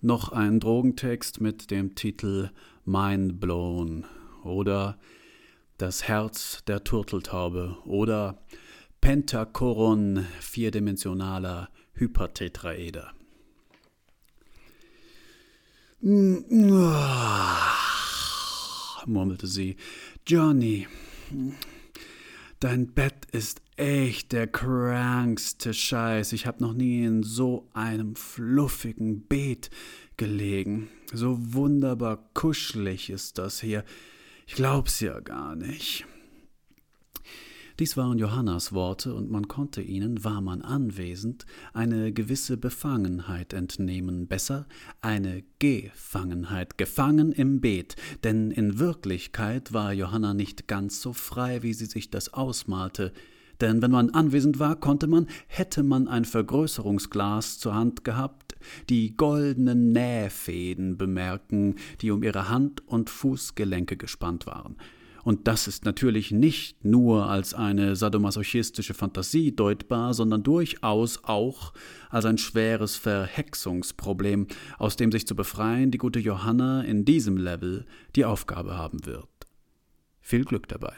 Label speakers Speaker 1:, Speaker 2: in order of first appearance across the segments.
Speaker 1: noch ein Drogentext mit dem Titel Mind Blown oder Das Herz der Turteltaube oder Pentachoron vierdimensionaler Hypertetraeder. murmelte sie. Johnny, dein Bett ist echt der krankste Scheiß. Ich hab noch nie in so einem fluffigen Beet gelegen. So wunderbar kuschelig ist das hier. Ich glaub's ja gar nicht. Dies waren Johannas Worte, und man konnte ihnen, war man anwesend, eine gewisse Befangenheit entnehmen, besser eine Gefangenheit, gefangen im Beet, denn in Wirklichkeit war Johanna nicht ganz so frei, wie sie sich das ausmalte, denn wenn man anwesend war, konnte man, hätte man ein Vergrößerungsglas zur Hand gehabt, die goldenen Nähfäden bemerken, die um ihre Hand und Fußgelenke gespannt waren. Und das ist natürlich nicht nur als eine sadomasochistische Fantasie deutbar, sondern durchaus auch als ein schweres Verhexungsproblem, aus dem sich zu befreien die gute Johanna in diesem Level die Aufgabe haben wird. Viel Glück dabei.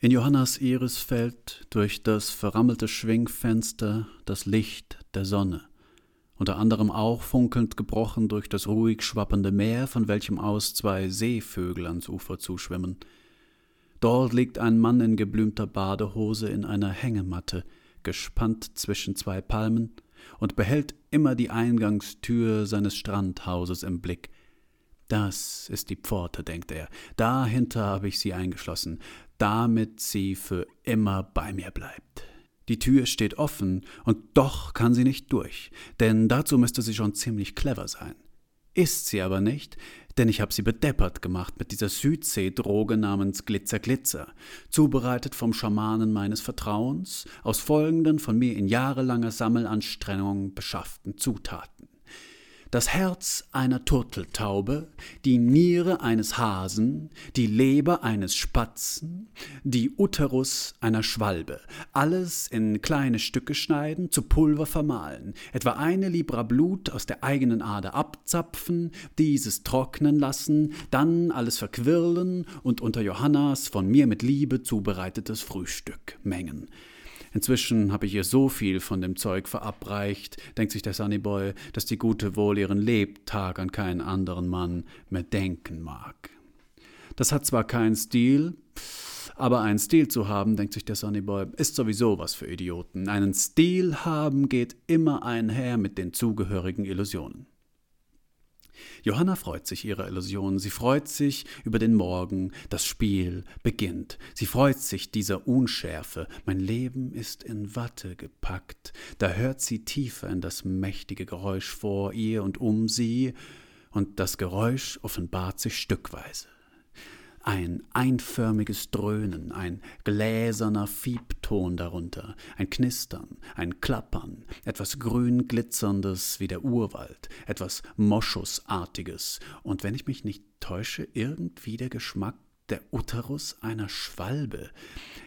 Speaker 1: In Johannas Iris fällt durch das verrammelte Schwingfenster das Licht der Sonne unter anderem auch funkelnd gebrochen durch das ruhig schwappende Meer, von welchem aus zwei Seevögel ans Ufer zuschwimmen. Dort liegt ein Mann in geblümter Badehose in einer Hängematte, gespannt zwischen zwei Palmen, und behält immer die Eingangstür seines Strandhauses im Blick. Das ist die Pforte, denkt er. Dahinter habe ich sie eingeschlossen, damit sie für immer bei mir bleibt. Die Tür steht offen, und doch kann sie nicht durch, denn dazu müsste sie schon ziemlich clever sein. Ist sie aber nicht, denn ich habe sie bedeppert gemacht mit dieser Südseedroge namens Glitzer Glitzer, zubereitet vom Schamanen meines Vertrauens, aus folgenden von mir in jahrelanger Sammelanstrengung beschafften Zutaten das Herz einer Turteltaube, die Niere eines Hasen, die Leber eines Spatzen, die Uterus einer Schwalbe, alles in kleine Stücke schneiden, zu Pulver vermahlen, etwa eine Libra Blut aus der eigenen Ader abzapfen, dieses trocknen lassen, dann alles verquirlen und unter Johannas von mir mit Liebe zubereitetes Frühstück mengen. Inzwischen habe ich ihr so viel von dem Zeug verabreicht, denkt sich der Sunnyboy, dass die Gute wohl ihren Lebtag an keinen anderen Mann mehr denken mag. Das hat zwar keinen Stil, aber einen Stil zu haben, denkt sich der Sunnyboy, ist sowieso was für Idioten. Einen Stil haben geht immer einher mit den zugehörigen Illusionen. Johanna freut sich ihrer Illusion, sie freut sich über den Morgen, das Spiel beginnt, sie freut sich dieser Unschärfe, mein Leben ist in Watte gepackt, da hört sie tiefer in das mächtige Geräusch vor ihr und um sie, und das Geräusch offenbart sich stückweise ein einförmiges Dröhnen, ein gläserner Fiebton darunter, ein Knistern, ein Klappern, etwas grün glitzerndes wie der Urwald, etwas Moschusartiges. Und wenn ich mich nicht täusche, irgendwie der Geschmack der Uterus einer Schwalbe.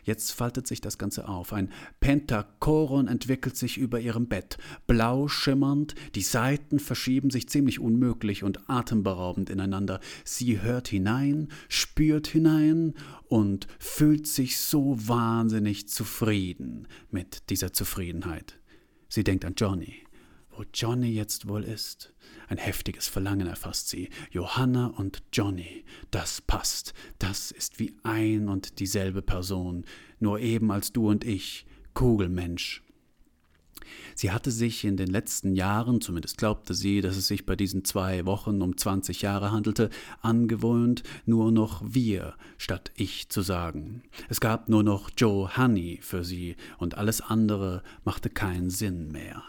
Speaker 1: Jetzt faltet sich das Ganze auf. Ein Pentachoron entwickelt sich über ihrem Bett, blau schimmernd, die Seiten verschieben sich ziemlich unmöglich und atemberaubend ineinander. Sie hört hinein, spürt hinein und fühlt sich so wahnsinnig zufrieden mit dieser Zufriedenheit. Sie denkt an Johnny, wo Johnny jetzt wohl ist. Ein heftiges Verlangen erfasst sie. Johanna und Johnny, das passt. Das ist wie ein und dieselbe Person, nur eben als du und ich, Kugelmensch. Sie hatte sich in den letzten Jahren, zumindest glaubte sie, dass es sich bei diesen zwei Wochen um 20 Jahre handelte, angewöhnt, nur noch wir statt ich zu sagen. Es gab nur noch Joe Honey für sie und alles andere machte keinen Sinn mehr.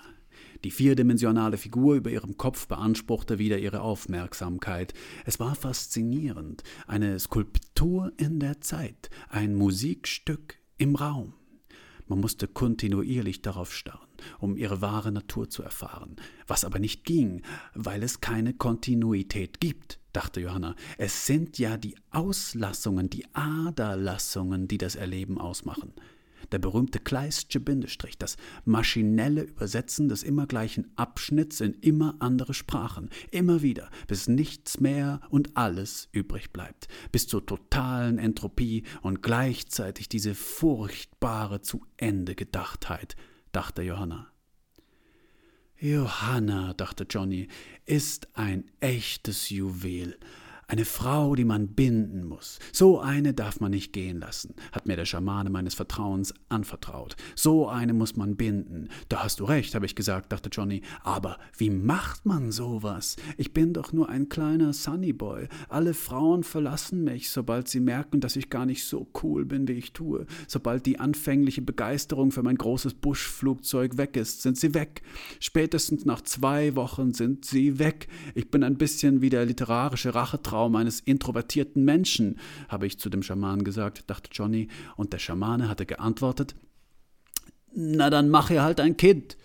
Speaker 1: Die vierdimensionale Figur über ihrem Kopf beanspruchte wieder ihre Aufmerksamkeit. Es war faszinierend, eine Skulptur in der Zeit, ein Musikstück im Raum. Man musste kontinuierlich darauf starren, um ihre wahre Natur zu erfahren, was aber nicht ging, weil es keine Kontinuität gibt, dachte Johanna. Es sind ja die Auslassungen, die Aderlassungen, die das Erleben ausmachen. Der berühmte Kleistsche Bindestrich, das maschinelle Übersetzen des immer gleichen Abschnitts in immer andere Sprachen, immer wieder, bis nichts mehr und alles übrig bleibt, bis zur totalen Entropie und gleichzeitig diese furchtbare zu Ende Gedachtheit, dachte Johanna. Johanna, dachte Johnny, ist ein echtes Juwel, eine Frau, die man binden muss. So eine darf man nicht gehen lassen, hat mir der Schamane meines Vertrauens anvertraut. So eine muss man binden. Da hast du recht, habe ich gesagt, dachte Johnny. Aber wie macht man sowas? Ich bin doch nur ein kleiner Sunnyboy. Alle Frauen verlassen mich, sobald sie merken, dass ich gar nicht so cool bin, wie ich tue. Sobald die anfängliche Begeisterung für mein großes Buschflugzeug weg ist, sind sie weg. Spätestens nach zwei Wochen sind sie weg. Ich bin ein bisschen wie der literarische Rachetraum Traum eines introvertierten Menschen, habe ich zu dem Schaman gesagt, dachte Johnny, und der Schamane hatte geantwortet, na dann mach ihr halt ein Kind.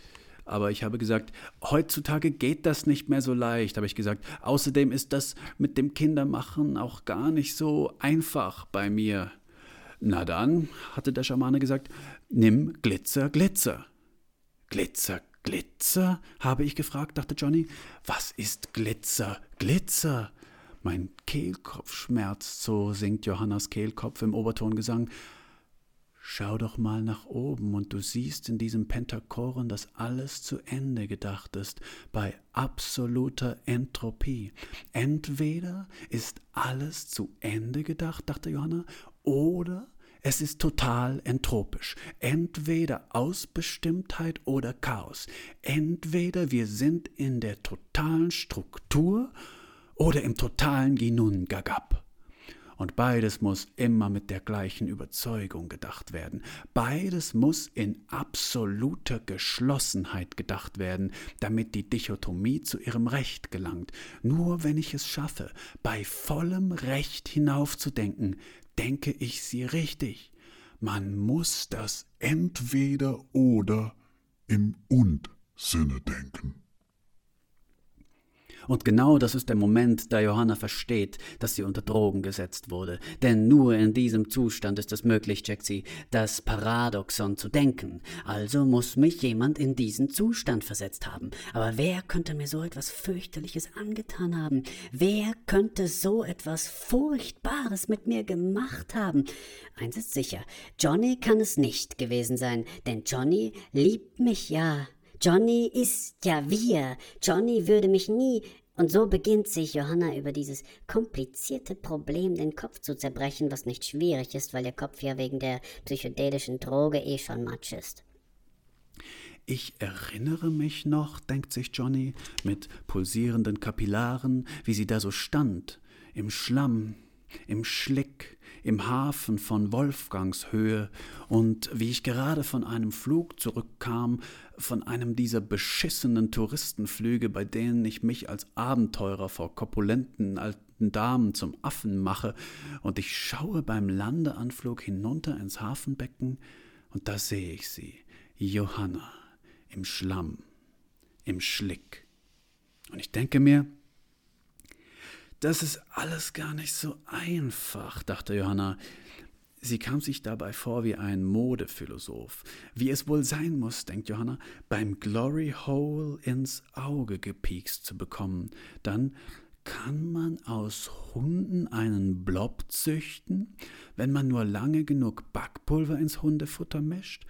Speaker 1: Aber ich habe gesagt, heutzutage geht das nicht mehr so leicht, habe ich gesagt. Außerdem ist das mit dem Kindermachen auch gar nicht so einfach bei mir. Na dann, hatte der Schamane gesagt, nimm Glitzer, Glitzer. Glitzer, Glitzer? habe ich gefragt, dachte Johnny. Was ist Glitzer, Glitzer? Mein Kehlkopf schmerzt, so singt Johannas Kehlkopf im Obertongesang. Schau doch mal nach oben und du siehst in diesem Pentachoren, dass alles zu Ende gedacht ist, bei absoluter Entropie. Entweder ist alles zu Ende gedacht, dachte Johanna, oder es ist total entropisch. Entweder Ausbestimmtheit oder Chaos. Entweder wir sind in der totalen Struktur oder im totalen Ginun Gagab. Und beides muss immer mit der gleichen Überzeugung gedacht werden. Beides muss in absoluter Geschlossenheit gedacht werden, damit die Dichotomie zu ihrem Recht gelangt. Nur wenn ich es schaffe, bei vollem Recht hinaufzudenken, denke ich sie richtig. Man muss das entweder oder im Und-Sinne denken. Und genau das ist der Moment, da Johanna versteht, dass sie unter Drogen gesetzt wurde. Denn nur in diesem Zustand ist es möglich, Jaxi, das Paradoxon zu denken. Also muss mich jemand in diesen Zustand versetzt haben. Aber wer könnte mir so etwas fürchterliches angetan haben? Wer könnte so etwas Furchtbares mit mir gemacht haben? Eins ist sicher, Johnny kann es nicht gewesen sein, denn Johnny liebt mich ja. Johnny ist ja wir. Johnny würde mich nie. Und so beginnt sich Johanna über dieses komplizierte Problem den Kopf zu zerbrechen, was nicht schwierig ist, weil ihr Kopf ja wegen der psychedelischen Droge eh schon matsch ist. Ich erinnere mich noch, denkt sich Johnny, mit pulsierenden Kapillaren, wie sie da so stand, im Schlamm, im Schlick, im Hafen von Wolfgangshöhe und wie ich gerade von einem Flug zurückkam, von einem dieser beschissenen Touristenflüge, bei denen ich mich als Abenteurer vor korpulenten alten Damen zum Affen mache, und ich schaue beim Landeanflug hinunter ins Hafenbecken, und da sehe ich sie, Johanna, im Schlamm, im Schlick. Und ich denke mir, das ist alles gar nicht so einfach, dachte Johanna. Sie kam sich dabei vor wie ein Modephilosoph. Wie es wohl sein muss, denkt Johanna, beim Glory Hole ins Auge gepiekst zu bekommen. Dann kann man aus Hunden einen Blob züchten, wenn man nur lange genug Backpulver ins Hundefutter mischt?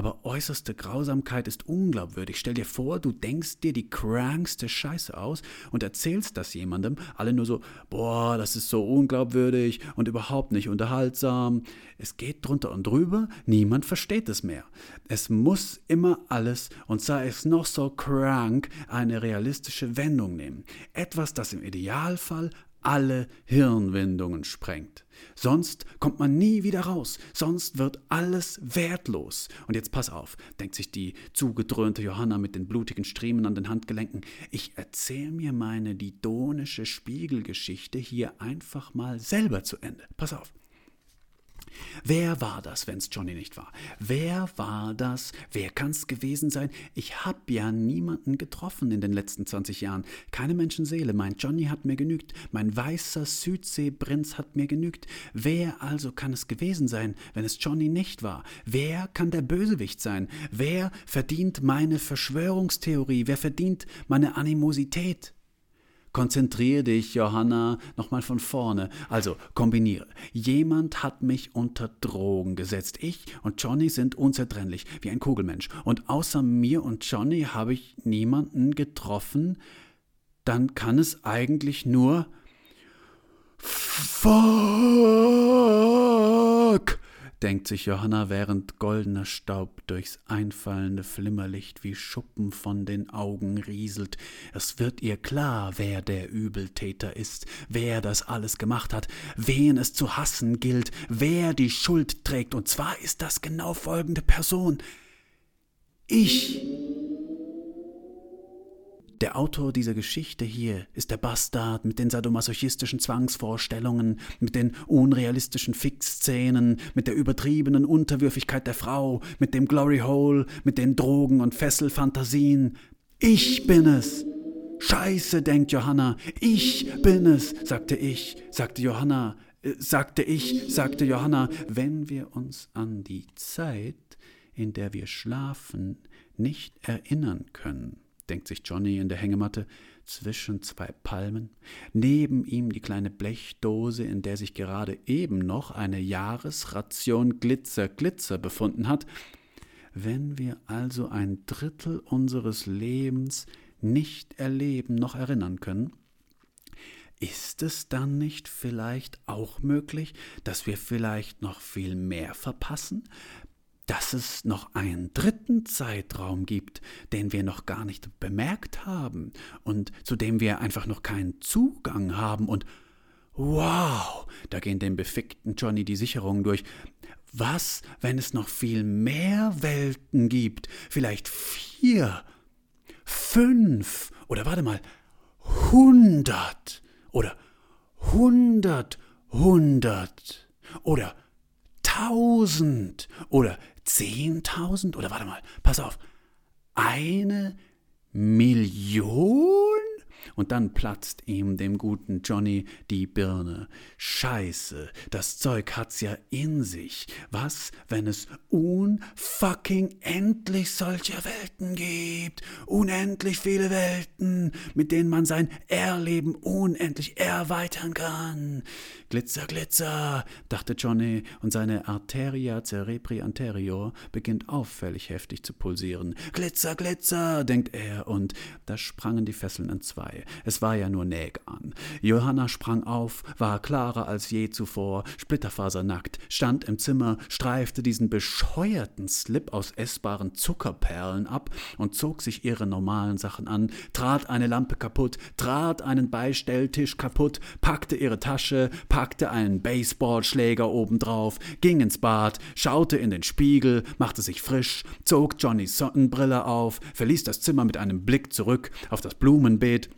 Speaker 1: Aber äußerste Grausamkeit ist unglaubwürdig. Stell dir vor, du denkst dir die krankste Scheiße aus und erzählst das jemandem, alle nur so, boah, das ist so unglaubwürdig und überhaupt nicht unterhaltsam. Es geht drunter und drüber, niemand versteht es mehr. Es muss immer alles, und sei es noch so krank, eine realistische Wendung nehmen. Etwas, das im Idealfall alle Hirnwindungen sprengt. Sonst kommt man nie wieder raus, sonst wird alles wertlos. Und jetzt pass auf, denkt sich die zugedröhnte Johanna mit den blutigen Striemen an den Handgelenken, ich erzähle mir meine didonische Spiegelgeschichte hier einfach mal selber zu Ende. Pass auf. Wer war das, wenn's Johnny nicht war? Wer war das? Wer kann's gewesen sein? Ich hab ja niemanden getroffen in den letzten 20 Jahren. Keine Menschenseele. Mein Johnny hat mir genügt. Mein weißer Südseeprinz hat mir genügt. Wer also kann es gewesen sein, wenn es Johnny nicht war? Wer kann der Bösewicht sein? Wer verdient meine Verschwörungstheorie? Wer verdient meine Animosität? Konzentriere dich, Johanna, nochmal von vorne. Also kombiniere. Jemand hat mich unter Drogen gesetzt. Ich und Johnny sind unzertrennlich, wie ein Kugelmensch. Und außer mir und Johnny habe ich niemanden getroffen. Dann kann es eigentlich nur. Fuck! Denkt sich Johanna, während goldener Staub durchs einfallende Flimmerlicht wie Schuppen von den Augen rieselt. Es wird ihr klar, wer der Übeltäter ist, wer das alles gemacht hat, wen es zu hassen gilt, wer die Schuld trägt, und zwar ist das genau folgende Person. Ich. Der Autor dieser Geschichte hier ist der Bastard mit den sadomasochistischen Zwangsvorstellungen, mit den unrealistischen Fixszenen, mit der übertriebenen Unterwürfigkeit der Frau, mit dem Glory Hole, mit den Drogen- und Fesselfantasien. Ich bin es! Scheiße, denkt Johanna. Ich bin es, sagte ich, sagte Johanna, äh, sagte ich, sagte Johanna. Wenn wir uns an die Zeit, in der wir schlafen, nicht erinnern können, denkt sich Johnny in der Hängematte, zwischen zwei Palmen, neben ihm die kleine Blechdose, in der sich gerade eben noch eine Jahresration Glitzer Glitzer befunden hat, wenn wir also ein Drittel unseres Lebens nicht erleben noch erinnern können, ist es dann nicht vielleicht auch möglich, dass wir vielleicht noch viel mehr verpassen, dass es noch einen dritten Zeitraum gibt, den wir noch gar nicht bemerkt haben und zu dem wir einfach noch keinen Zugang haben und wow, da gehen dem befickten Johnny die Sicherungen durch. Was, wenn es noch viel mehr Welten gibt? Vielleicht vier, fünf oder warte mal, hundert oder hundert, hundert oder tausend oder zehntausend oder warte mal, pass auf, eine Million? Und dann platzt ihm dem guten Johnny die Birne. Scheiße, das Zeug hat's ja in sich. Was, wenn es unfucking endlich solche Welten gibt? Unendlich viele Welten, mit denen man sein Erleben unendlich erweitern kann. Glitzer, Glitzer, dachte Johnny, und seine Arteria cerebri anterior beginnt auffällig heftig zu pulsieren. Glitzer, Glitzer, denkt er, und da sprangen die Fesseln entzwei. Es war ja nur Nägan. Johanna sprang auf, war klarer als je zuvor, splitterfasernackt, stand im Zimmer, streifte diesen bescheuerten Slip aus essbaren Zuckerperlen ab und zog sich ihre normalen Sachen an, trat eine Lampe kaputt, trat einen Beistelltisch kaputt, packte ihre Tasche, packte packte einen Baseballschläger obendrauf, ging ins Bad, schaute in den Spiegel, machte sich frisch, zog Johnnys Sonnenbrille auf, verließ das Zimmer mit einem Blick zurück auf das Blumenbeet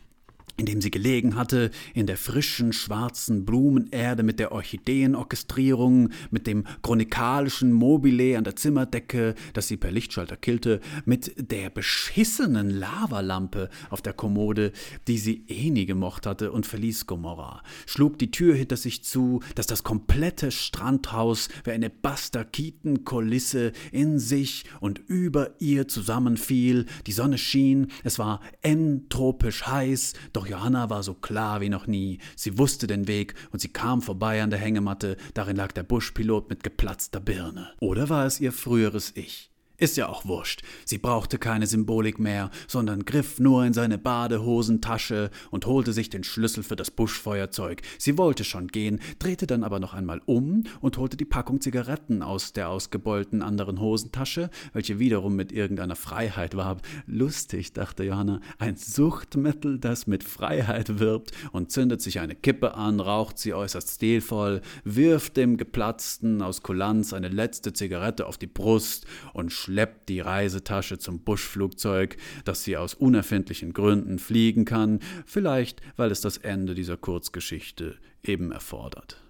Speaker 1: in dem sie gelegen hatte, in der frischen, schwarzen Blumenerde mit der Orchideenorchestrierung, mit dem chronikalischen Mobile an der Zimmerdecke, das sie per Lichtschalter killte, mit der beschissenen Lavalampe auf der Kommode, die sie eh nie gemocht hatte, und verließ Gomorra, schlug die Tür hinter sich zu, dass das komplette Strandhaus wie eine Bastakitenkulisse in sich und über ihr zusammenfiel, die Sonne schien, es war entropisch heiß, doch doch Johanna war so klar wie noch nie. Sie wusste den Weg und sie kam vorbei an der Hängematte. Darin lag der Buschpilot mit geplatzter Birne. Oder war es ihr früheres Ich? Ist ja auch wurscht. Sie brauchte keine Symbolik mehr, sondern griff nur in seine Badehosentasche und holte sich den Schlüssel für das Buschfeuerzeug. Sie wollte schon gehen, drehte dann aber noch einmal um und holte die Packung Zigaretten aus der ausgebeulten anderen Hosentasche, welche wiederum mit irgendeiner Freiheit warb. Lustig, dachte Johanna, ein Suchtmittel, das mit Freiheit wirbt und zündet sich eine Kippe an, raucht sie äußerst stilvoll, wirft dem Geplatzten aus Kulanz eine letzte Zigarette auf die Brust und schleppt die Reisetasche zum Buschflugzeug, das sie aus unerfindlichen Gründen fliegen kann, vielleicht weil es das Ende dieser Kurzgeschichte eben erfordert.